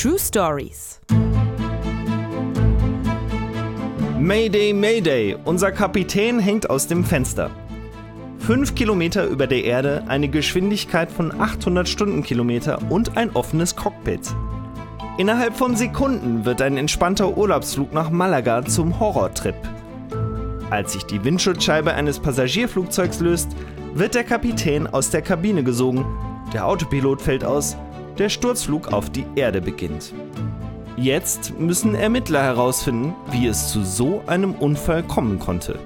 True Stories. Mayday, Mayday, unser Kapitän hängt aus dem Fenster. Fünf Kilometer über der Erde, eine Geschwindigkeit von 800 Stundenkilometer und ein offenes Cockpit. Innerhalb von Sekunden wird ein entspannter Urlaubsflug nach Malaga zum Horrortrip. Als sich die Windschutzscheibe eines Passagierflugzeugs löst, wird der Kapitän aus der Kabine gesogen, der Autopilot fällt aus, der Sturzflug auf die Erde beginnt. Jetzt müssen Ermittler herausfinden, wie es zu so einem Unfall kommen konnte.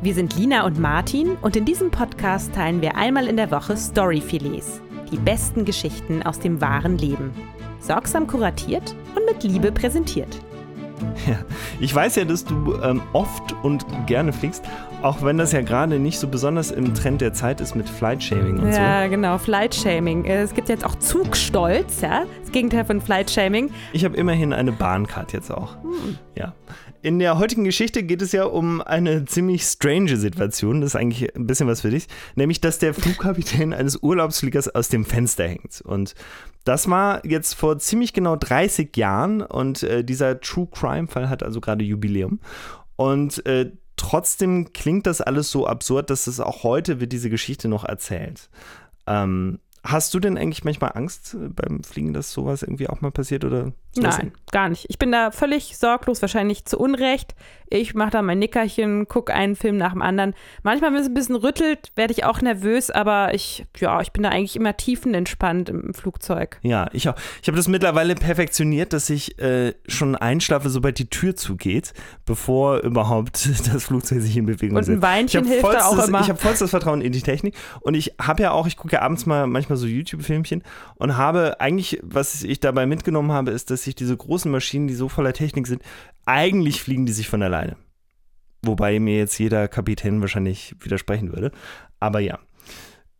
Wir sind Lina und Martin und in diesem Podcast teilen wir einmal in der Woche Storyfilets, die besten Geschichten aus dem wahren Leben. Sorgsam kuratiert und mit Liebe präsentiert. Ja, ich weiß ja, dass du ähm, oft und gerne fliegst, auch wenn das ja gerade nicht so besonders im Trend der Zeit ist mit Flightshaming und ja, so. Ja, genau, Flightshaming. Es gibt jetzt auch Zugstolz, ja, das Gegenteil von Flightshaming. Ich habe immerhin eine Bahncard jetzt auch. Hm. Ja. In der heutigen Geschichte geht es ja um eine ziemlich strange Situation. Das ist eigentlich ein bisschen was für dich. Nämlich, dass der Flugkapitän eines Urlaubsfliegers aus dem Fenster hängt. Und das war jetzt vor ziemlich genau 30 Jahren. Und äh, dieser True Crime-Fall hat also gerade Jubiläum. Und äh, trotzdem klingt das alles so absurd, dass es auch heute wird diese Geschichte noch erzählt. Ähm, Hast du denn eigentlich manchmal Angst äh, beim Fliegen, dass sowas irgendwie auch mal passiert oder? Nein, gar nicht. Ich bin da völlig sorglos, wahrscheinlich zu Unrecht. Ich mache da mein Nickerchen, gucke einen Film nach dem anderen. Manchmal, wenn es ein bisschen rüttelt, werde ich auch nervös, aber ich, ja, ich bin da eigentlich immer tiefenentspannt im Flugzeug. Ja, ich auch. Ich habe das mittlerweile perfektioniert, dass ich äh, schon einschlafe, sobald die Tür zugeht, bevor überhaupt das Flugzeug sich in Bewegung setzt. Und ein Weinchen hilft da auch immer. Ich habe vollstes Vertrauen in die Technik und ich habe ja auch, ich gucke ja abends mal manchmal so YouTube-Filmchen und habe eigentlich, was ich dabei mitgenommen habe, ist, dass sich diese großen Maschinen, die so voller Technik sind, eigentlich fliegen die sich von alleine. Wobei mir jetzt jeder Kapitän wahrscheinlich widersprechen würde. Aber ja.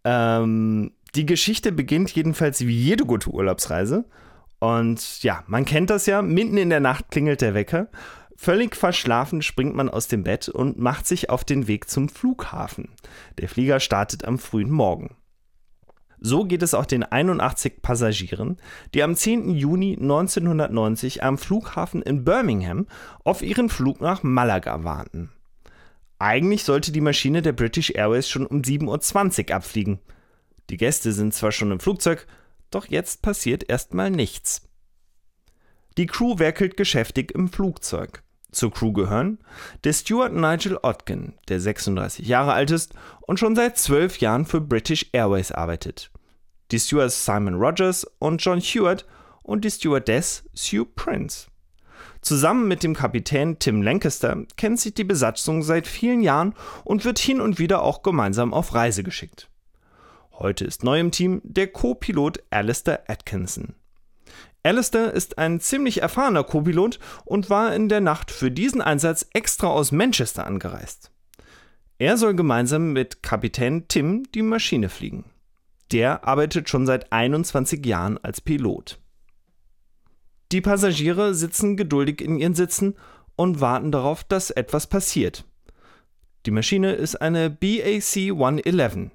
Ähm, die Geschichte beginnt jedenfalls wie jede gute Urlaubsreise. Und ja, man kennt das ja. Mitten in der Nacht klingelt der Wecker. Völlig verschlafen springt man aus dem Bett und macht sich auf den Weg zum Flughafen. Der Flieger startet am frühen Morgen. So geht es auch den 81 Passagieren, die am 10. Juni 1990 am Flughafen in Birmingham auf ihren Flug nach Malaga warten. Eigentlich sollte die Maschine der British Airways schon um 7.20 Uhr abfliegen. Die Gäste sind zwar schon im Flugzeug, doch jetzt passiert erstmal nichts. Die Crew werkelt geschäftig im Flugzeug. Zur Crew gehören der Steward Nigel Otkin, der 36 Jahre alt ist und schon seit zwölf Jahren für British Airways arbeitet. Die Stewards Simon Rogers und John Hewitt und die Stewardess Sue Prince. Zusammen mit dem Kapitän Tim Lancaster kennt sich die Besatzung seit vielen Jahren und wird hin und wieder auch gemeinsam auf Reise geschickt. Heute ist neu im Team der Co-Pilot Alistair Atkinson. Alistair ist ein ziemlich erfahrener Co-Pilot und war in der Nacht für diesen Einsatz extra aus Manchester angereist. Er soll gemeinsam mit Kapitän Tim die Maschine fliegen. Der arbeitet schon seit 21 Jahren als Pilot. Die Passagiere sitzen geduldig in ihren Sitzen und warten darauf, dass etwas passiert. Die Maschine ist eine BAC 111.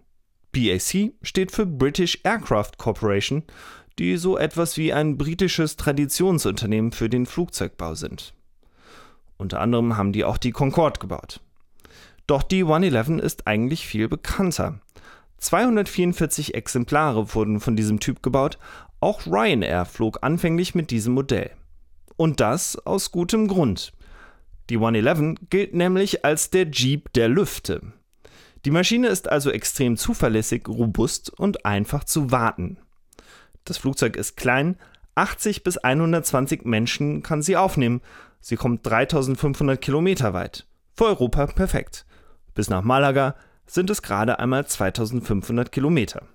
BAC steht für British Aircraft Corporation die so etwas wie ein britisches Traditionsunternehmen für den Flugzeugbau sind. Unter anderem haben die auch die Concorde gebaut. Doch die 111 ist eigentlich viel bekannter. 244 Exemplare wurden von diesem Typ gebaut, auch Ryanair flog anfänglich mit diesem Modell. Und das aus gutem Grund. Die 111 gilt nämlich als der Jeep der Lüfte. Die Maschine ist also extrem zuverlässig, robust und einfach zu warten. Das Flugzeug ist klein, 80 bis 120 Menschen kann sie aufnehmen. Sie kommt 3500 Kilometer weit. Für Europa perfekt. Bis nach Malaga sind es gerade einmal 2500 Kilometer.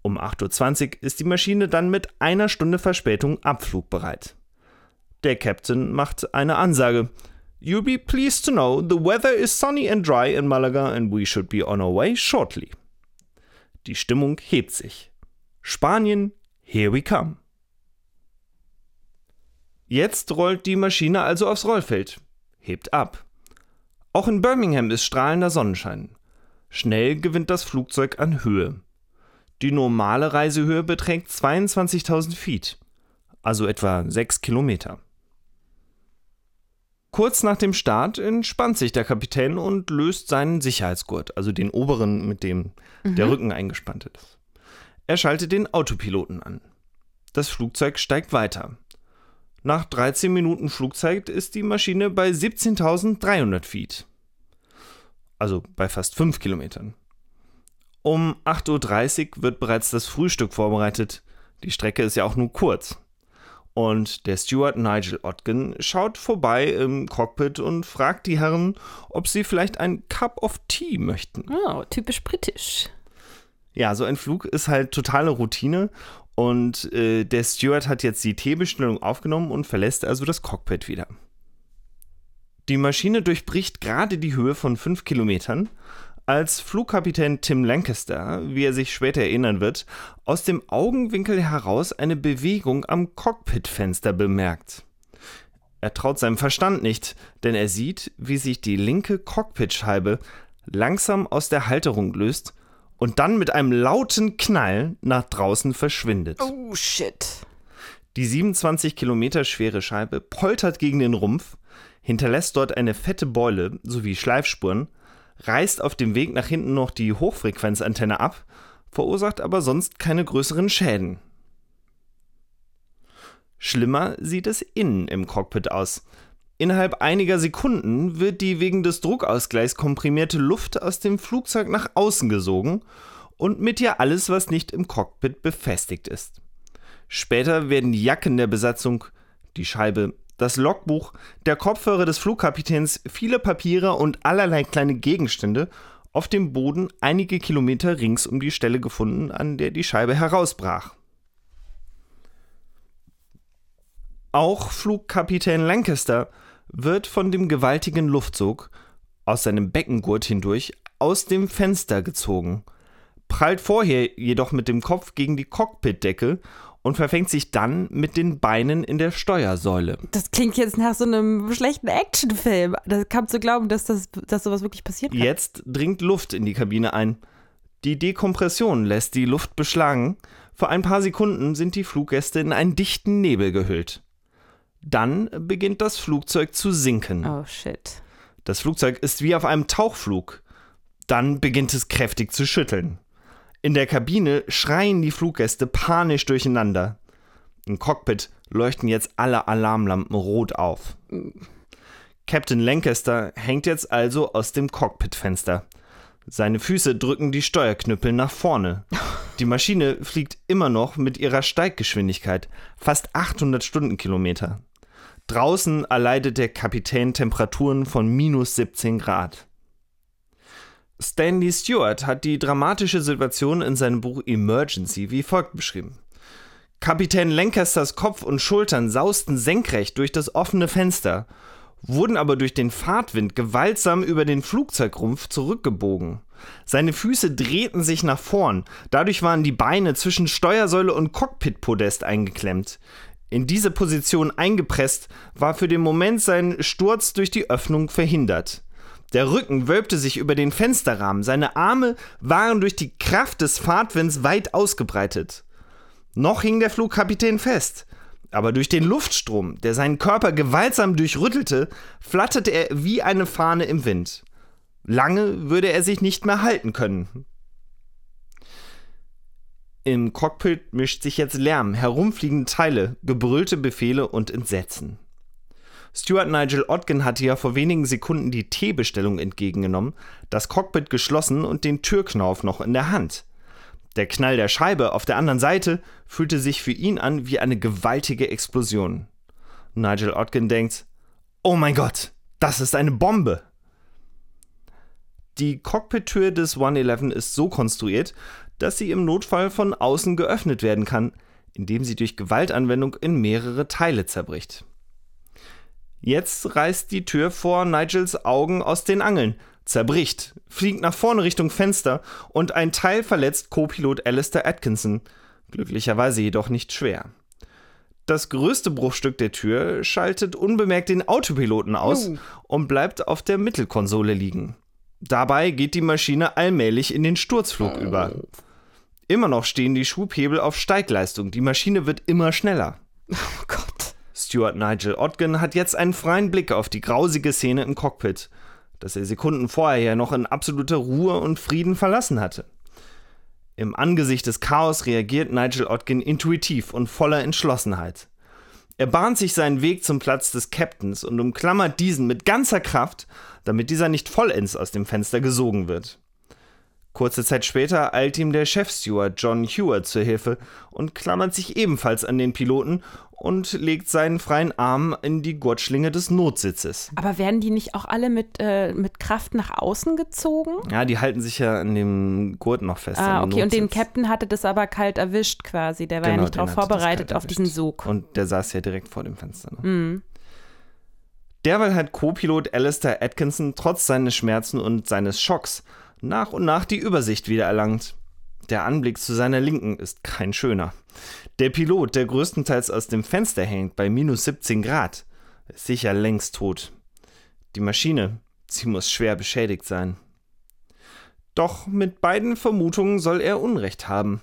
Um 8.20 Uhr ist die Maschine dann mit einer Stunde Verspätung abflugbereit. Der Captain macht eine Ansage. You'll be pleased to know the weather is sunny and dry in Malaga and we should be on our way shortly. Die Stimmung hebt sich. Spanien, here we come. Jetzt rollt die Maschine also aufs Rollfeld, hebt ab. Auch in Birmingham ist strahlender Sonnenschein. Schnell gewinnt das Flugzeug an Höhe. Die normale Reisehöhe beträgt 22.000 Feet, also etwa 6 Kilometer. Kurz nach dem Start entspannt sich der Kapitän und löst seinen Sicherheitsgurt, also den oberen, mit dem mhm. der Rücken eingespannt ist. Er schaltet den Autopiloten an. Das Flugzeug steigt weiter. Nach 13 Minuten Flugzeit ist die Maschine bei 17.300 Feet. Also bei fast 5 Kilometern. Um 8.30 Uhr wird bereits das Frühstück vorbereitet. Die Strecke ist ja auch nur kurz. Und der Steward Nigel Otgen schaut vorbei im Cockpit und fragt die Herren, ob sie vielleicht ein Cup of Tea möchten. Oh, typisch britisch. Ja, so ein Flug ist halt totale Routine und äh, der Steward hat jetzt die Teebestellung aufgenommen und verlässt also das Cockpit wieder. Die Maschine durchbricht gerade die Höhe von 5 Kilometern als Flugkapitän Tim Lancaster, wie er sich später erinnern wird, aus dem Augenwinkel heraus eine Bewegung am Cockpitfenster bemerkt. Er traut seinem Verstand nicht, denn er sieht, wie sich die linke Cockpitscheibe langsam aus der Halterung löst und dann mit einem lauten Knall nach draußen verschwindet. Oh shit. Die 27 Kilometer schwere Scheibe poltert gegen den Rumpf, hinterlässt dort eine fette Beule sowie Schleifspuren reißt auf dem Weg nach hinten noch die Hochfrequenzantenne ab, verursacht aber sonst keine größeren Schäden. Schlimmer sieht es innen im Cockpit aus. Innerhalb einiger Sekunden wird die wegen des Druckausgleichs komprimierte Luft aus dem Flugzeug nach außen gesogen und mit ihr alles, was nicht im Cockpit befestigt ist. Später werden die Jacken der Besatzung, die Scheibe, das Logbuch, der Kopfhörer des Flugkapitäns, viele Papiere und allerlei kleine Gegenstände auf dem Boden einige Kilometer rings um die Stelle gefunden, an der die Scheibe herausbrach. Auch Flugkapitän Lancaster wird von dem gewaltigen Luftzug aus seinem Beckengurt hindurch aus dem Fenster gezogen, prallt vorher jedoch mit dem Kopf gegen die Cockpitdecke und verfängt sich dann mit den Beinen in der Steuersäule. Das klingt jetzt nach so einem schlechten Actionfilm. Da kannst du glauben, dass, das, dass sowas wirklich passiert kann. Jetzt dringt Luft in die Kabine ein. Die Dekompression lässt die Luft beschlagen. Vor ein paar Sekunden sind die Fluggäste in einen dichten Nebel gehüllt. Dann beginnt das Flugzeug zu sinken. Oh shit. Das Flugzeug ist wie auf einem Tauchflug. Dann beginnt es kräftig zu schütteln. In der Kabine schreien die Fluggäste panisch durcheinander. Im Cockpit leuchten jetzt alle Alarmlampen rot auf. Captain Lancaster hängt jetzt also aus dem Cockpitfenster. Seine Füße drücken die Steuerknüppel nach vorne. Die Maschine fliegt immer noch mit ihrer Steiggeschwindigkeit, fast 800 Stundenkilometer. Draußen erleidet der Kapitän Temperaturen von minus 17 Grad. Stanley Stewart hat die dramatische Situation in seinem Buch Emergency wie folgt beschrieben. Kapitän Lancasters Kopf und Schultern sausten senkrecht durch das offene Fenster, wurden aber durch den Fahrtwind gewaltsam über den Flugzeugrumpf zurückgebogen. Seine Füße drehten sich nach vorn, dadurch waren die Beine zwischen Steuersäule und Cockpitpodest eingeklemmt. In diese Position eingepresst war für den Moment sein Sturz durch die Öffnung verhindert. Der Rücken wölbte sich über den Fensterrahmen, seine Arme waren durch die Kraft des Fahrtwinds weit ausgebreitet. Noch hing der Flugkapitän fest, aber durch den Luftstrom, der seinen Körper gewaltsam durchrüttelte, flatterte er wie eine Fahne im Wind. Lange würde er sich nicht mehr halten können. Im Cockpit mischt sich jetzt Lärm, herumfliegende Teile, gebrüllte Befehle und Entsetzen. Stuart Nigel Odgen hatte ja vor wenigen Sekunden die Teebestellung entgegengenommen, das Cockpit geschlossen und den Türknauf noch in der Hand. Der Knall der Scheibe auf der anderen Seite fühlte sich für ihn an wie eine gewaltige Explosion. Nigel Odgen denkt, Oh mein Gott, das ist eine Bombe! Die Cockpit-Tür des 111 ist so konstruiert, dass sie im Notfall von außen geöffnet werden kann, indem sie durch Gewaltanwendung in mehrere Teile zerbricht. Jetzt reißt die Tür vor Nigels Augen aus den Angeln, zerbricht, fliegt nach vorne Richtung Fenster und ein Teil verletzt Co-Pilot Alistair Atkinson, glücklicherweise jedoch nicht schwer. Das größte Bruchstück der Tür schaltet unbemerkt den Autopiloten aus uh. und bleibt auf der Mittelkonsole liegen. Dabei geht die Maschine allmählich in den Sturzflug uh. über. Immer noch stehen die Schubhebel auf Steigleistung. Die Maschine wird immer schneller. Oh Gott. Stuart Nigel Odgen hat jetzt einen freien Blick auf die grausige Szene im Cockpit, das er Sekunden vorher ja noch in absoluter Ruhe und Frieden verlassen hatte. Im Angesicht des Chaos reagiert Nigel Odgen intuitiv und voller Entschlossenheit. Er bahnt sich seinen Weg zum Platz des Captains und umklammert diesen mit ganzer Kraft, damit dieser nicht vollends aus dem Fenster gesogen wird. Kurze Zeit später eilt ihm der Chefsteward John Hewer zur Hilfe und klammert sich ebenfalls an den Piloten und legt seinen freien Arm in die Gurtschlinge des Notsitzes. Aber werden die nicht auch alle mit, äh, mit Kraft nach außen gezogen? Ja, die halten sich ja an dem Gurt noch fest. Ah, okay. Und den Captain hatte das aber kalt erwischt quasi. Der war Genau, ja nicht darauf vorbereitet auf diesen. Sog. Und der saß ja direkt vor dem Fenster. Ne? Mhm. Derweil hat Co-Pilot Alistair Atkinson trotz seines Schmerzen und seines Schocks nach und nach die Übersicht wieder erlangt. Der Anblick zu seiner Linken ist kein schöner. Der Pilot, der größtenteils aus dem Fenster hängt bei minus 17 Grad, ist sicher längst tot. Die Maschine, sie muss schwer beschädigt sein. Doch mit beiden Vermutungen soll er Unrecht haben.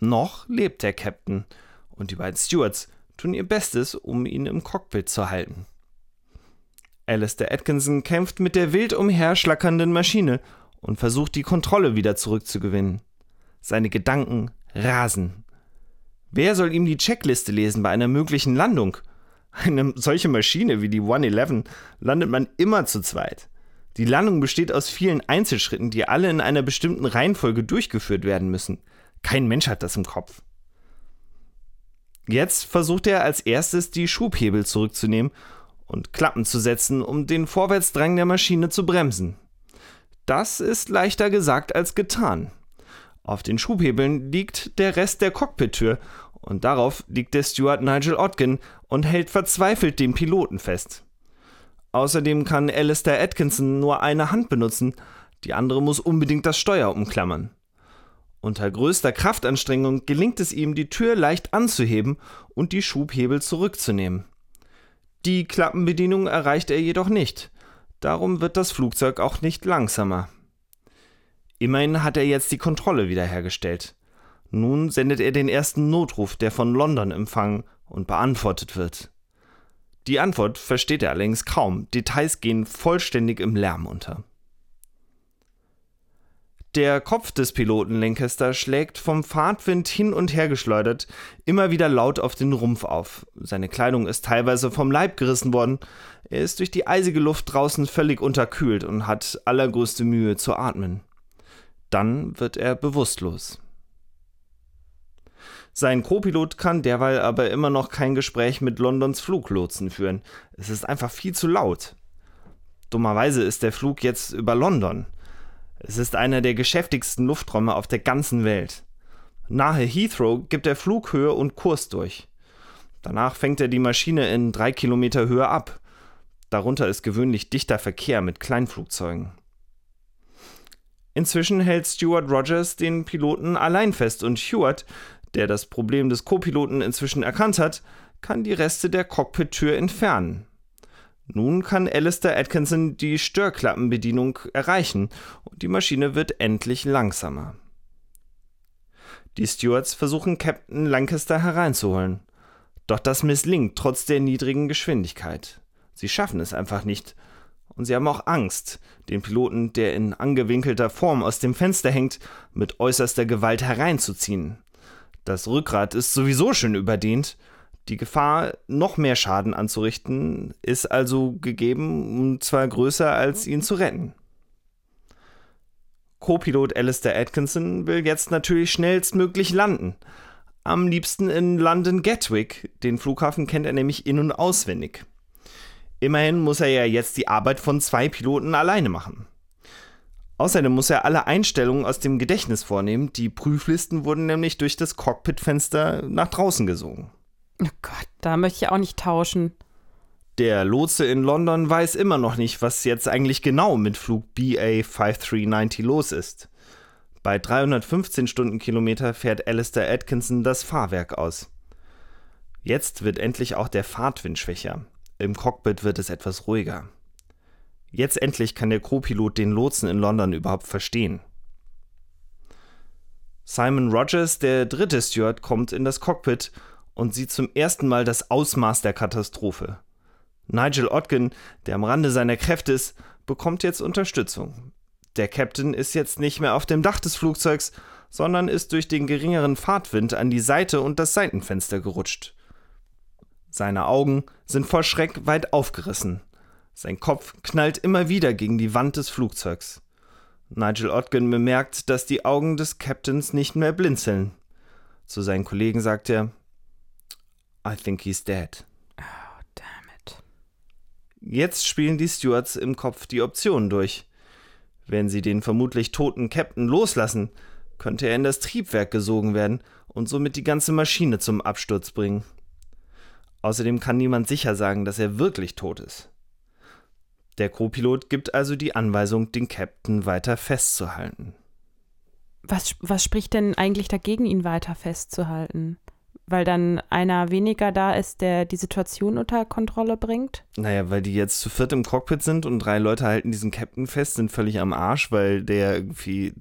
Noch lebt der Captain und die beiden Stewards tun ihr Bestes, um ihn im Cockpit zu halten. Alistair Atkinson kämpft mit der wild umherschlackernden Maschine und versucht die Kontrolle wieder zurückzugewinnen. Seine Gedanken rasen. Wer soll ihm die Checkliste lesen bei einer möglichen Landung? Eine solche Maschine wie die 111 landet man immer zu zweit. Die Landung besteht aus vielen Einzelschritten, die alle in einer bestimmten Reihenfolge durchgeführt werden müssen. Kein Mensch hat das im Kopf. Jetzt versucht er als erstes die Schubhebel zurückzunehmen und Klappen zu setzen, um den Vorwärtsdrang der Maschine zu bremsen. Das ist leichter gesagt als getan. Auf den Schubhebeln liegt der Rest der Cockpittür und darauf liegt der Steward Nigel Odgen und hält verzweifelt den Piloten fest. Außerdem kann Alistair Atkinson nur eine Hand benutzen, die andere muss unbedingt das Steuer umklammern. Unter größter Kraftanstrengung gelingt es ihm, die Tür leicht anzuheben und die Schubhebel zurückzunehmen. Die Klappenbedienung erreicht er jedoch nicht. Darum wird das Flugzeug auch nicht langsamer. Immerhin hat er jetzt die Kontrolle wiederhergestellt. Nun sendet er den ersten Notruf, der von London empfangen und beantwortet wird. Die Antwort versteht er allerdings kaum. Details gehen vollständig im Lärm unter. Der Kopf des Piloten Lancaster schlägt vom Fahrtwind hin und her geschleudert, immer wieder laut auf den Rumpf auf. Seine Kleidung ist teilweise vom Leib gerissen worden. Er ist durch die eisige Luft draußen völlig unterkühlt und hat allergrößte Mühe zu atmen. Dann wird er bewusstlos. Sein Co-Pilot kann derweil aber immer noch kein Gespräch mit Londons Fluglotsen führen. Es ist einfach viel zu laut. Dummerweise ist der Flug jetzt über London. Es ist einer der geschäftigsten Lufträume auf der ganzen Welt. Nahe Heathrow gibt er Flughöhe und Kurs durch. Danach fängt er die Maschine in drei Kilometer Höhe ab. Darunter ist gewöhnlich dichter Verkehr mit Kleinflugzeugen. Inzwischen hält Stuart Rogers den Piloten allein fest und Hewitt, der das Problem des Co-Piloten inzwischen erkannt hat, kann die Reste der Cockpit-Tür entfernen. Nun kann Alistair Atkinson die Störklappenbedienung erreichen und die Maschine wird endlich langsamer. Die Stewards versuchen Captain Lancaster hereinzuholen. Doch das misslingt trotz der niedrigen Geschwindigkeit. Sie schaffen es einfach nicht. Und sie haben auch Angst, den Piloten, der in angewinkelter Form aus dem Fenster hängt, mit äußerster Gewalt hereinzuziehen. Das Rückgrat ist sowieso schon überdehnt. Die Gefahr, noch mehr Schaden anzurichten, ist also gegeben und zwar größer, als ihn zu retten. Co-Pilot Alistair Atkinson will jetzt natürlich schnellstmöglich landen. Am liebsten in London Gatwick. Den Flughafen kennt er nämlich in- und auswendig. Immerhin muss er ja jetzt die Arbeit von zwei Piloten alleine machen. Außerdem muss er alle Einstellungen aus dem Gedächtnis vornehmen. Die Prüflisten wurden nämlich durch das Cockpitfenster nach draußen gesogen. Oh Gott, da möchte ich auch nicht tauschen. Der Lotse in London weiß immer noch nicht, was jetzt eigentlich genau mit Flug BA 5390 los ist. Bei 315 Stundenkilometer fährt Alistair Atkinson das Fahrwerk aus. Jetzt wird endlich auch der Fahrtwind schwächer. Im Cockpit wird es etwas ruhiger. Jetzt endlich kann der Co-Pilot den Lotsen in London überhaupt verstehen. Simon Rogers, der dritte Steward, kommt in das Cockpit und sieht zum ersten Mal das Ausmaß der Katastrophe. Nigel Odgen, der am Rande seiner Kräfte ist, bekommt jetzt Unterstützung. Der Captain ist jetzt nicht mehr auf dem Dach des Flugzeugs, sondern ist durch den geringeren Fahrtwind an die Seite und das Seitenfenster gerutscht. Seine Augen sind vor Schreck weit aufgerissen. Sein Kopf knallt immer wieder gegen die Wand des Flugzeugs. Nigel Odgen bemerkt, dass die Augen des Captains nicht mehr blinzeln. Zu seinen Kollegen sagt er: I think he's dead. Oh, damn it. Jetzt spielen die Stewards im Kopf die Optionen durch. Wenn sie den vermutlich toten Captain loslassen, könnte er in das Triebwerk gesogen werden und somit die ganze Maschine zum Absturz bringen. Außerdem kann niemand sicher sagen, dass er wirklich tot ist. Der Co-Pilot gibt also die Anweisung, den Captain weiter festzuhalten. Was, was spricht denn eigentlich dagegen, ihn weiter festzuhalten? Weil dann einer weniger da ist, der die Situation unter Kontrolle bringt? Naja, weil die jetzt zu viert im Cockpit sind und drei Leute halten diesen Captain fest, sind völlig am Arsch, weil der irgendwie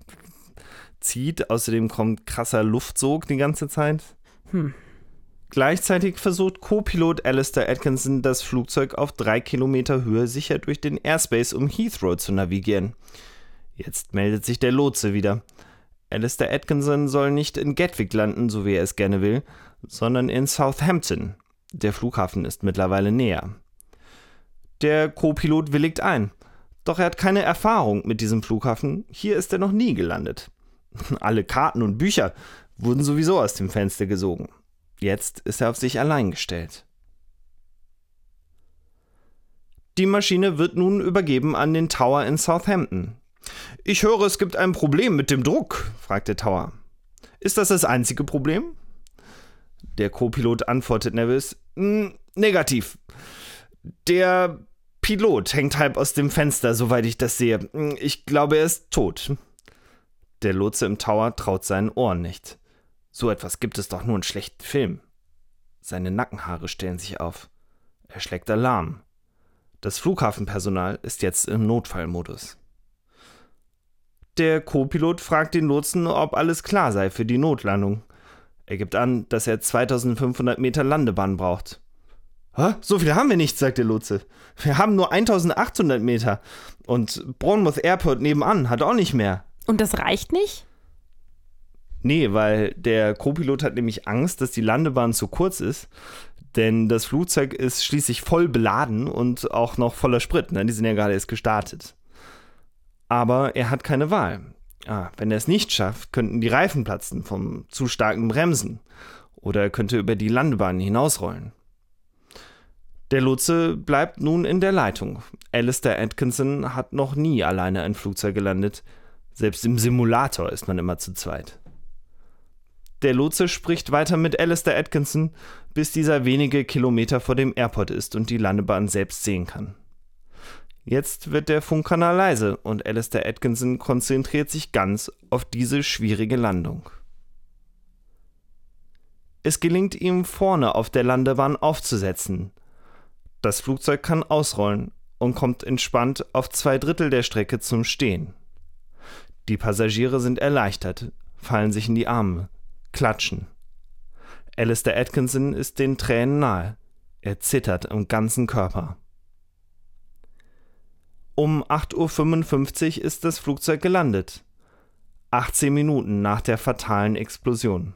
zieht. Außerdem kommt krasser Luftsog die ganze Zeit. Hm. Gleichzeitig versucht Co-Pilot Alistair Atkinson, das Flugzeug auf drei Kilometer Höhe sicher durch den Airspace um Heathrow zu navigieren. Jetzt meldet sich der Lotse wieder. Alistair Atkinson soll nicht in Gatwick landen, so wie er es gerne will, sondern in Southampton. Der Flughafen ist mittlerweile näher. Der Co-Pilot willigt ein. Doch er hat keine Erfahrung mit diesem Flughafen. Hier ist er noch nie gelandet. Alle Karten und Bücher wurden sowieso aus dem Fenster gesogen. Jetzt ist er auf sich allein gestellt. Die Maschine wird nun übergeben an den Tower in Southampton. Ich höre, es gibt ein Problem mit dem Druck, fragt der Tower. Ist das das einzige Problem? Der Co-Pilot antwortet nervös. Negativ. Der Pilot hängt halb aus dem Fenster, soweit ich das sehe. Ich glaube, er ist tot. Der Lotse im Tower traut seinen Ohren nicht. So etwas gibt es doch nur in schlechten Filmen. Seine Nackenhaare stellen sich auf. Er schlägt Alarm. Das Flughafenpersonal ist jetzt im Notfallmodus. Der Co-Pilot fragt den Lotsen, ob alles klar sei für die Notlandung. Er gibt an, dass er 2500 Meter Landebahn braucht. Hä? So viel haben wir nicht, sagt der Lotse. Wir haben nur 1800 Meter. Und Bournemouth Airport nebenan hat auch nicht mehr. Und das reicht nicht? Nee, weil der Co-Pilot hat nämlich Angst, dass die Landebahn zu kurz ist. Denn das Flugzeug ist schließlich voll beladen und auch noch voller Sprit. Ne? Die sind ja gerade erst gestartet. Aber er hat keine Wahl. Ah, wenn er es nicht schafft, könnten die Reifen platzen vom zu starken Bremsen. Oder er könnte über die Landebahn hinausrollen. Der Lotse bleibt nun in der Leitung. Alistair Atkinson hat noch nie alleine ein Flugzeug gelandet. Selbst im Simulator ist man immer zu zweit. Der Lotse spricht weiter mit Alistair Atkinson, bis dieser wenige Kilometer vor dem Airport ist und die Landebahn selbst sehen kann. Jetzt wird der Funkkanal leise und Alistair Atkinson konzentriert sich ganz auf diese schwierige Landung. Es gelingt ihm, vorne auf der Landebahn aufzusetzen. Das Flugzeug kann ausrollen und kommt entspannt auf zwei Drittel der Strecke zum Stehen. Die Passagiere sind erleichtert, fallen sich in die Arme, klatschen. Alistair Atkinson ist den Tränen nahe. Er zittert am ganzen Körper. Um 8.55 Uhr ist das Flugzeug gelandet. 18 Minuten nach der fatalen Explosion.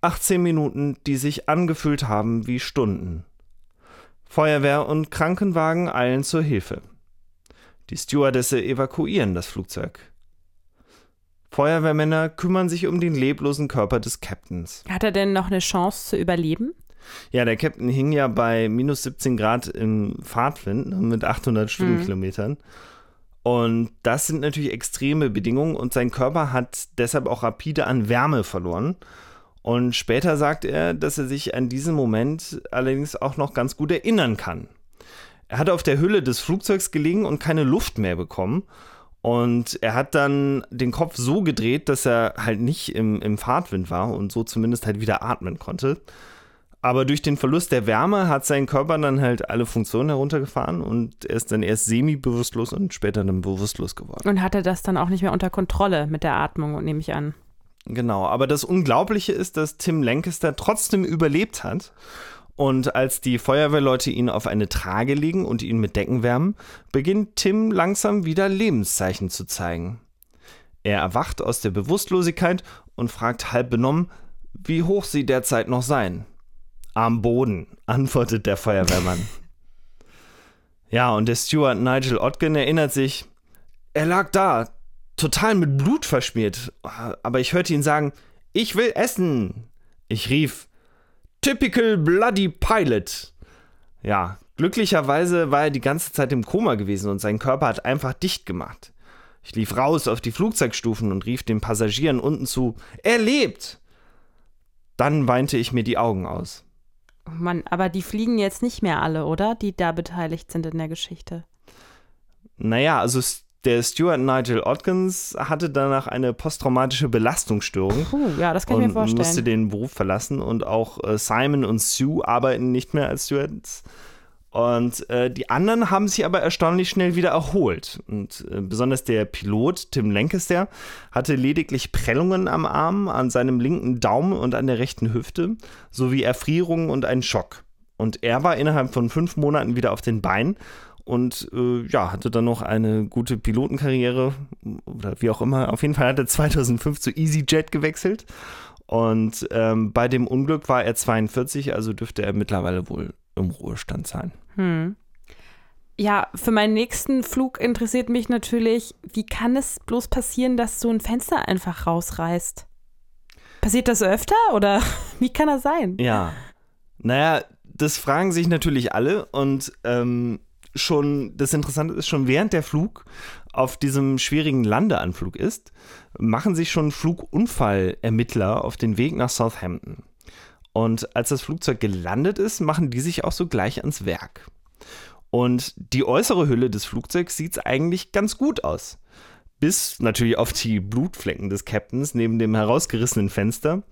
18 Minuten, die sich angefühlt haben wie Stunden. Feuerwehr und Krankenwagen eilen zur Hilfe. Die Stewardesse evakuieren das Flugzeug. Feuerwehrmänner kümmern sich um den leblosen Körper des Captains. Hat er denn noch eine Chance zu überleben? Ja, der Captain hing ja bei minus 17 Grad im Fahrtwind mit 800 Stundenkilometern. Mhm. Und das sind natürlich extreme Bedingungen und sein Körper hat deshalb auch rapide an Wärme verloren. Und später sagt er, dass er sich an diesen Moment allerdings auch noch ganz gut erinnern kann. Er hat auf der Hülle des Flugzeugs gelegen und keine Luft mehr bekommen. Und er hat dann den Kopf so gedreht, dass er halt nicht im, im Fahrtwind war und so zumindest halt wieder atmen konnte. Aber durch den Verlust der Wärme hat sein Körper dann halt alle Funktionen heruntergefahren und er ist dann erst semi-bewusstlos und später dann bewusstlos geworden. Und hatte das dann auch nicht mehr unter Kontrolle mit der Atmung, nehme ich an. Genau, aber das Unglaubliche ist, dass Tim Lancaster trotzdem überlebt hat. Und als die Feuerwehrleute ihn auf eine Trage legen und ihn mit Decken wärmen, beginnt Tim langsam wieder Lebenszeichen zu zeigen. Er erwacht aus der Bewusstlosigkeit und fragt halb benommen, wie hoch sie derzeit noch seien. Am Boden, antwortet der Feuerwehrmann. ja, und der Steward Nigel Otgen erinnert sich, er lag da, total mit Blut verschmiert, aber ich hörte ihn sagen, ich will essen. Ich rief, Typical Bloody Pilot. Ja, glücklicherweise war er die ganze Zeit im Koma gewesen und sein Körper hat einfach dicht gemacht. Ich lief raus auf die Flugzeugstufen und rief den Passagieren unten zu, er lebt! Dann weinte ich mir die Augen aus. Oh Mann, aber die fliegen jetzt nicht mehr alle, oder? Die da beteiligt sind in der Geschichte. Naja, also der Stuart Nigel Odkins hatte danach eine posttraumatische Belastungsstörung. Puh, ja, das kann ich mir vorstellen. musste den Beruf verlassen und auch äh, Simon und Sue arbeiten nicht mehr als Stewards. Und äh, die anderen haben sich aber erstaunlich schnell wieder erholt. Und äh, besonders der Pilot, Tim Lancaster, hatte lediglich Prellungen am Arm, an seinem linken Daumen und an der rechten Hüfte, sowie Erfrierungen und einen Schock. Und er war innerhalb von fünf Monaten wieder auf den Beinen und äh, ja, hatte dann noch eine gute Pilotenkarriere oder wie auch immer. Auf jeden Fall hat er 2005 zu EasyJet gewechselt. Und ähm, bei dem Unglück war er 42, also dürfte er mittlerweile wohl im Ruhestand sein. Hm. Ja, für meinen nächsten Flug interessiert mich natürlich, wie kann es bloß passieren, dass so ein Fenster einfach rausreißt? Passiert das öfter oder wie kann das sein? Ja. Naja, das fragen sich natürlich alle und ähm, schon, das Interessante ist, schon während der Flug auf diesem schwierigen Landeanflug ist, machen sich schon Flugunfallermittler auf den Weg nach Southampton. Und als das Flugzeug gelandet ist, machen die sich auch so gleich ans Werk. Und die äußere Hülle des Flugzeugs sieht eigentlich ganz gut aus. Bis natürlich auf die Blutflecken des Captains neben dem herausgerissenen Fenster.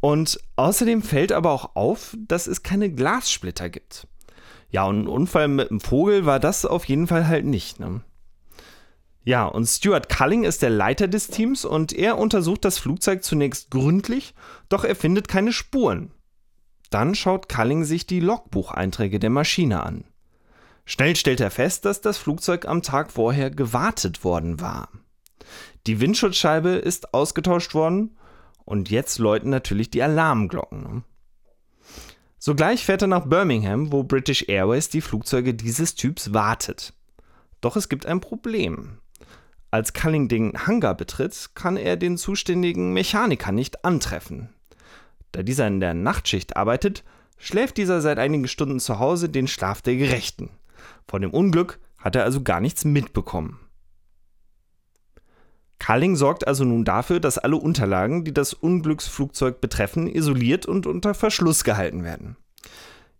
Und außerdem fällt aber auch auf, dass es keine Glassplitter gibt. Ja, und ein Unfall mit einem Vogel war das auf jeden Fall halt nicht. Ne? Ja, und Stuart Culling ist der Leiter des Teams und er untersucht das Flugzeug zunächst gründlich, doch er findet keine Spuren. Dann schaut Culling sich die Logbucheinträge der Maschine an. Schnell stellt er fest, dass das Flugzeug am Tag vorher gewartet worden war. Die Windschutzscheibe ist ausgetauscht worden und jetzt läuten natürlich die Alarmglocken. Sogleich fährt er nach Birmingham, wo British Airways die Flugzeuge dieses Typs wartet. Doch es gibt ein Problem. Als Culling den Hangar betritt, kann er den zuständigen Mechaniker nicht antreffen. Da dieser in der Nachtschicht arbeitet, schläft dieser seit einigen Stunden zu Hause den Schlaf der Gerechten. Von dem Unglück hat er also gar nichts mitbekommen. Culling sorgt also nun dafür, dass alle Unterlagen, die das Unglücksflugzeug betreffen, isoliert und unter Verschluss gehalten werden.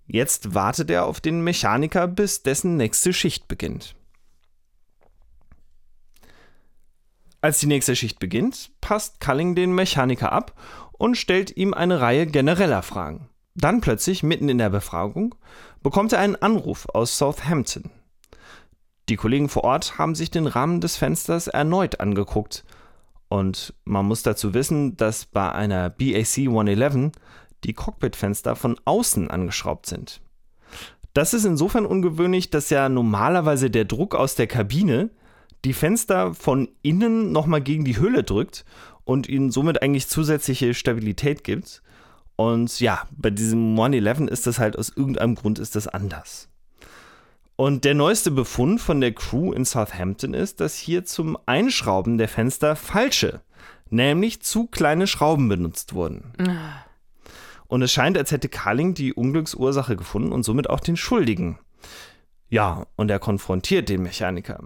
Jetzt wartet er auf den Mechaniker, bis dessen nächste Schicht beginnt. Als die nächste Schicht beginnt, passt Culling den Mechaniker ab und stellt ihm eine Reihe genereller Fragen. Dann plötzlich, mitten in der Befragung, bekommt er einen Anruf aus Southampton. Die Kollegen vor Ort haben sich den Rahmen des Fensters erneut angeguckt. Und man muss dazu wissen, dass bei einer BAC 111 die Cockpitfenster von außen angeschraubt sind. Das ist insofern ungewöhnlich, dass ja normalerweise der Druck aus der Kabine die Fenster von innen nochmal gegen die Hülle drückt und ihnen somit eigentlich zusätzliche Stabilität gibt. Und ja, bei diesem 111 ist das halt aus irgendeinem Grund ist das anders. Und der neueste Befund von der Crew in Southampton ist, dass hier zum Einschrauben der Fenster falsche, nämlich zu kleine Schrauben benutzt wurden. Ah. Und es scheint, als hätte Carling die Unglücksursache gefunden und somit auch den Schuldigen. Ja, und er konfrontiert den Mechaniker.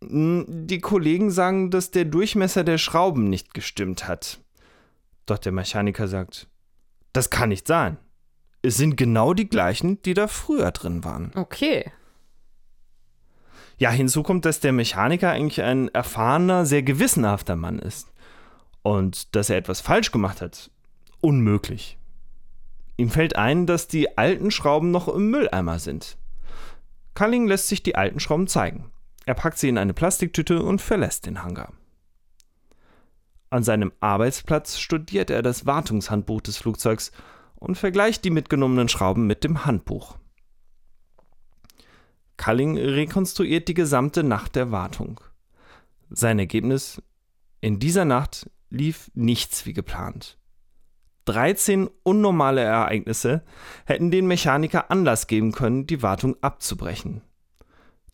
Die Kollegen sagen, dass der Durchmesser der Schrauben nicht gestimmt hat. Doch der Mechaniker sagt, das kann nicht sein. Es sind genau die gleichen, die da früher drin waren. Okay. Ja, hinzu kommt, dass der Mechaniker eigentlich ein erfahrener, sehr gewissenhafter Mann ist. Und dass er etwas falsch gemacht hat, unmöglich. Ihm fällt ein, dass die alten Schrauben noch im Mülleimer sind. Culling lässt sich die alten Schrauben zeigen. Er packt sie in eine Plastiktüte und verlässt den Hangar. An seinem Arbeitsplatz studiert er das Wartungshandbuch des Flugzeugs und vergleicht die mitgenommenen Schrauben mit dem Handbuch. Culling rekonstruiert die gesamte Nacht der Wartung. Sein Ergebnis: In dieser Nacht lief nichts wie geplant. 13 unnormale Ereignisse hätten den Mechaniker Anlass geben können, die Wartung abzubrechen.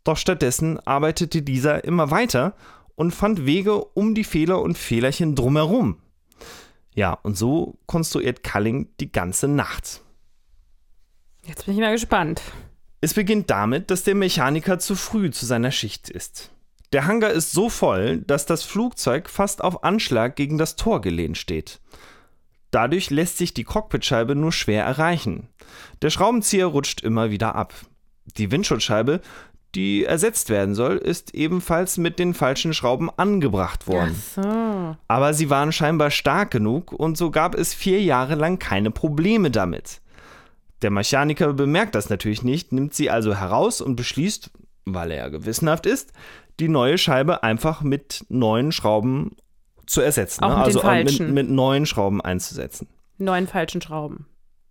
Doch stattdessen arbeitete dieser immer weiter und fand Wege um die Fehler und Fehlerchen drumherum. Ja, und so konstruiert Culling die ganze Nacht. Jetzt bin ich mal gespannt. Es beginnt damit, dass der Mechaniker zu früh zu seiner Schicht ist. Der Hangar ist so voll, dass das Flugzeug fast auf Anschlag gegen das Tor gelehnt steht. Dadurch lässt sich die Cockpitscheibe nur schwer erreichen. Der Schraubenzieher rutscht immer wieder ab. Die Windschutzscheibe die ersetzt werden soll, ist ebenfalls mit den falschen Schrauben angebracht worden. So. Aber sie waren scheinbar stark genug und so gab es vier Jahre lang keine Probleme damit. Der Mechaniker bemerkt das natürlich nicht, nimmt sie also heraus und beschließt, weil er ja gewissenhaft ist, die neue Scheibe einfach mit neuen Schrauben zu ersetzen. Auch ne? also falschen. mit, mit neuen Schrauben einzusetzen. Neun falschen Schrauben.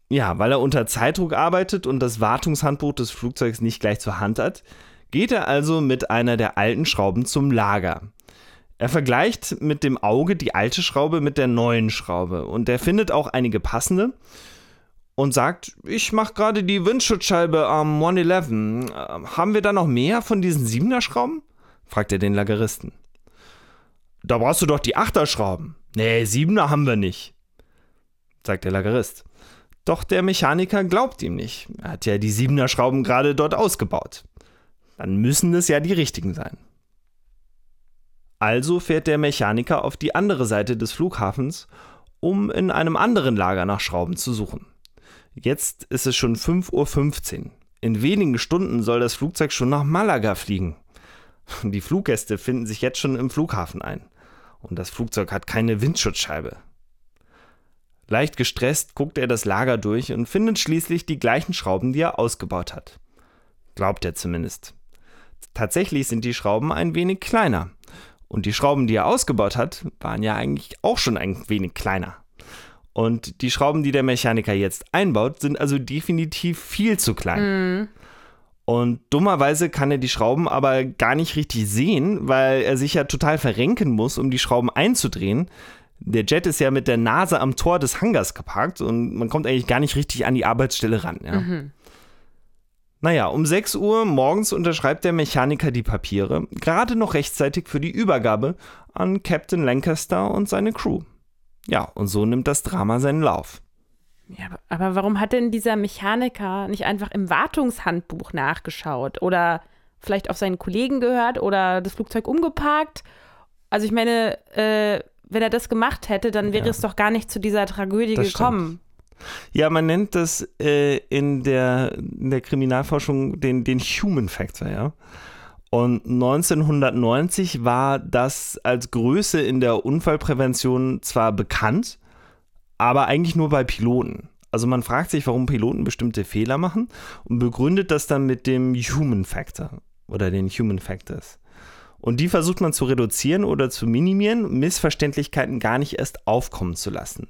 Ja, weil er unter Zeitdruck arbeitet und das Wartungshandbuch des Flugzeugs nicht gleich zur Hand hat, geht er also mit einer der alten Schrauben zum Lager. Er vergleicht mit dem Auge die alte Schraube mit der neuen Schraube und er findet auch einige passende und sagt, ich mache gerade die Windschutzscheibe am 111. Ähm, haben wir da noch mehr von diesen 7er Schrauben? fragt er den Lageristen. Da brauchst du doch die 8er Schrauben. Nee, 7er haben wir nicht, sagt der Lagerist. Doch der Mechaniker glaubt ihm nicht. Er hat ja die 7er Schrauben gerade dort ausgebaut. Dann müssen es ja die richtigen sein. Also fährt der Mechaniker auf die andere Seite des Flughafens, um in einem anderen Lager nach Schrauben zu suchen. Jetzt ist es schon 5.15 Uhr. In wenigen Stunden soll das Flugzeug schon nach Malaga fliegen. Die Fluggäste finden sich jetzt schon im Flughafen ein. Und das Flugzeug hat keine Windschutzscheibe. Leicht gestresst guckt er das Lager durch und findet schließlich die gleichen Schrauben, die er ausgebaut hat. Glaubt er zumindest. Tatsächlich sind die Schrauben ein wenig kleiner. Und die Schrauben, die er ausgebaut hat, waren ja eigentlich auch schon ein wenig kleiner. Und die Schrauben, die der Mechaniker jetzt einbaut, sind also definitiv viel zu klein. Und dummerweise kann er die Schrauben aber gar nicht richtig sehen, weil er sich ja total verrenken muss, um die Schrauben einzudrehen. Der Jet ist ja mit der Nase am Tor des Hangars geparkt und man kommt eigentlich gar nicht richtig an die Arbeitsstelle ran. Ja. Naja, um 6 Uhr morgens unterschreibt der Mechaniker die Papiere, gerade noch rechtzeitig für die Übergabe an Captain Lancaster und seine Crew. Ja, und so nimmt das Drama seinen Lauf. Ja, aber- warum hat denn dieser Mechaniker nicht einfach im Wartungshandbuch nachgeschaut oder vielleicht auf seinen Kollegen gehört oder das Flugzeug umgeparkt? Also ich meine, äh, wenn er das gemacht hätte, dann wäre Ja. es doch gar nicht zu dieser Tragödie Das gekommen. Ja, man nennt das äh, in, der, in der Kriminalforschung den, den Human Factor, ja. Und 1990 war das als Größe in der Unfallprävention zwar bekannt, aber eigentlich nur bei Piloten. Also man fragt sich, warum Piloten bestimmte Fehler machen und begründet das dann mit dem Human Factor oder den Human Factors. Und die versucht man zu reduzieren oder zu minimieren, Missverständlichkeiten gar nicht erst aufkommen zu lassen.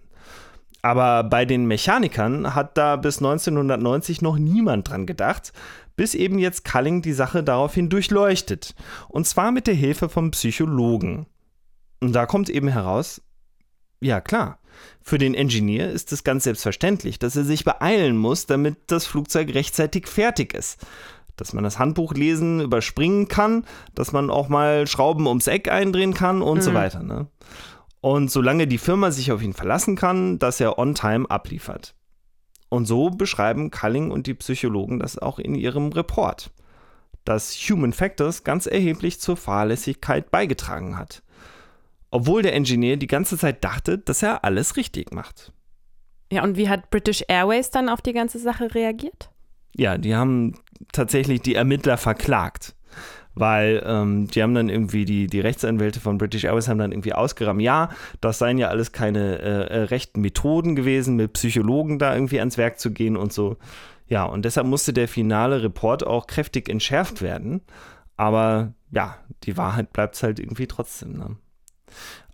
Aber bei den Mechanikern hat da bis 1990 noch niemand dran gedacht, bis eben jetzt Culling die Sache daraufhin durchleuchtet. Und zwar mit der Hilfe von Psychologen. Und da kommt eben heraus, ja klar, für den Engineer ist es ganz selbstverständlich, dass er sich beeilen muss, damit das Flugzeug rechtzeitig fertig ist. Dass man das Handbuch lesen überspringen kann, dass man auch mal Schrauben ums Eck eindrehen kann und so Mhm. weiter. Ne? Und solange die Firma sich auf ihn verlassen kann, dass er on time abliefert. Und so beschreiben Culling und die Psychologen das auch in ihrem Report, dass Human Factors ganz erheblich zur Fahrlässigkeit beigetragen hat. Obwohl der Ingenieur die ganze Zeit dachte, dass er alles richtig macht. Ja, und wie hat British Airways dann auf die ganze Sache reagiert? Ja, die haben tatsächlich die Ermittler verklagt. Weil ähm, die haben dann irgendwie, die, die Rechtsanwälte von British Airways haben dann irgendwie ausgerammt, ja, das seien ja alles keine äh, äh, rechten Methoden gewesen, mit Psychologen da irgendwie ans Werk zu gehen und so. Ja, und deshalb musste der finale Report auch kräftig entschärft werden. Aber ja, die Wahrheit bleibt halt irgendwie trotzdem. Ne?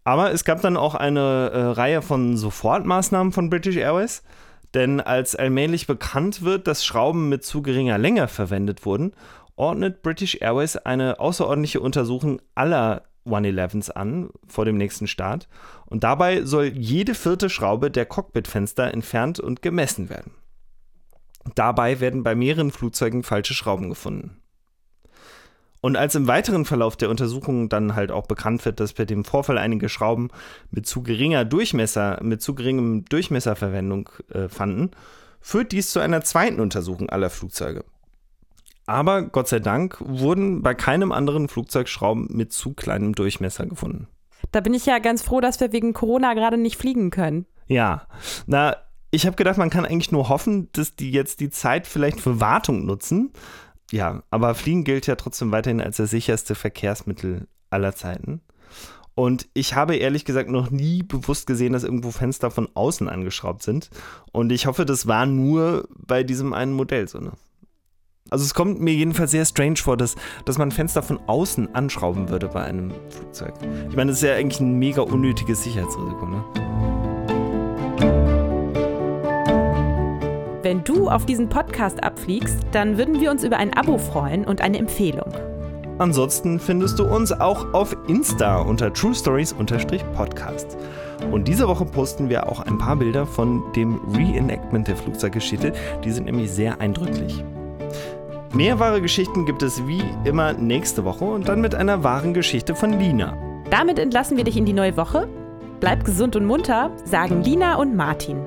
Aber es gab dann auch eine äh, Reihe von Sofortmaßnahmen von British Airways. Denn als allmählich bekannt wird, dass Schrauben mit zu geringer Länge verwendet wurden, ordnet British Airways eine außerordentliche Untersuchung aller 111s an vor dem nächsten Start. Und dabei soll jede vierte Schraube der Cockpitfenster entfernt und gemessen werden. Dabei werden bei mehreren Flugzeugen falsche Schrauben gefunden. Und als im weiteren Verlauf der Untersuchung dann halt auch bekannt wird, dass bei dem Vorfall einige Schrauben mit zu geringer Durchmesser, mit zu geringem Durchmesserverwendung äh, fanden, führt dies zu einer zweiten Untersuchung aller Flugzeuge. Aber Gott sei Dank wurden bei keinem anderen Flugzeug Schrauben mit zu kleinem Durchmesser gefunden. Da bin ich ja ganz froh, dass wir wegen Corona gerade nicht fliegen können. Ja, na, ich habe gedacht, man kann eigentlich nur hoffen, dass die jetzt die Zeit vielleicht für Wartung nutzen ja, aber Fliegen gilt ja trotzdem weiterhin als das sicherste Verkehrsmittel aller Zeiten. Und ich habe ehrlich gesagt noch nie bewusst gesehen, dass irgendwo Fenster von außen angeschraubt sind. Und ich hoffe, das war nur bei diesem einen Modell so. Ne? Also es kommt mir jedenfalls sehr strange vor, dass, dass man Fenster von außen anschrauben würde bei einem Flugzeug. Ich meine, das ist ja eigentlich ein mega unnötiges Sicherheitsrisiko. Ne? Wenn du auf diesen Podcast abfliegst, dann würden wir uns über ein Abo freuen und eine Empfehlung. Ansonsten findest du uns auch auf Insta unter True Stories-Podcast. Und diese Woche posten wir auch ein paar Bilder von dem Reenactment der Flugzeuggeschichte. Die sind nämlich sehr eindrücklich. Mehr wahre Geschichten gibt es wie immer nächste Woche und dann mit einer wahren Geschichte von Lina. Damit entlassen wir dich in die neue Woche. Bleib gesund und munter, sagen Lina und Martin.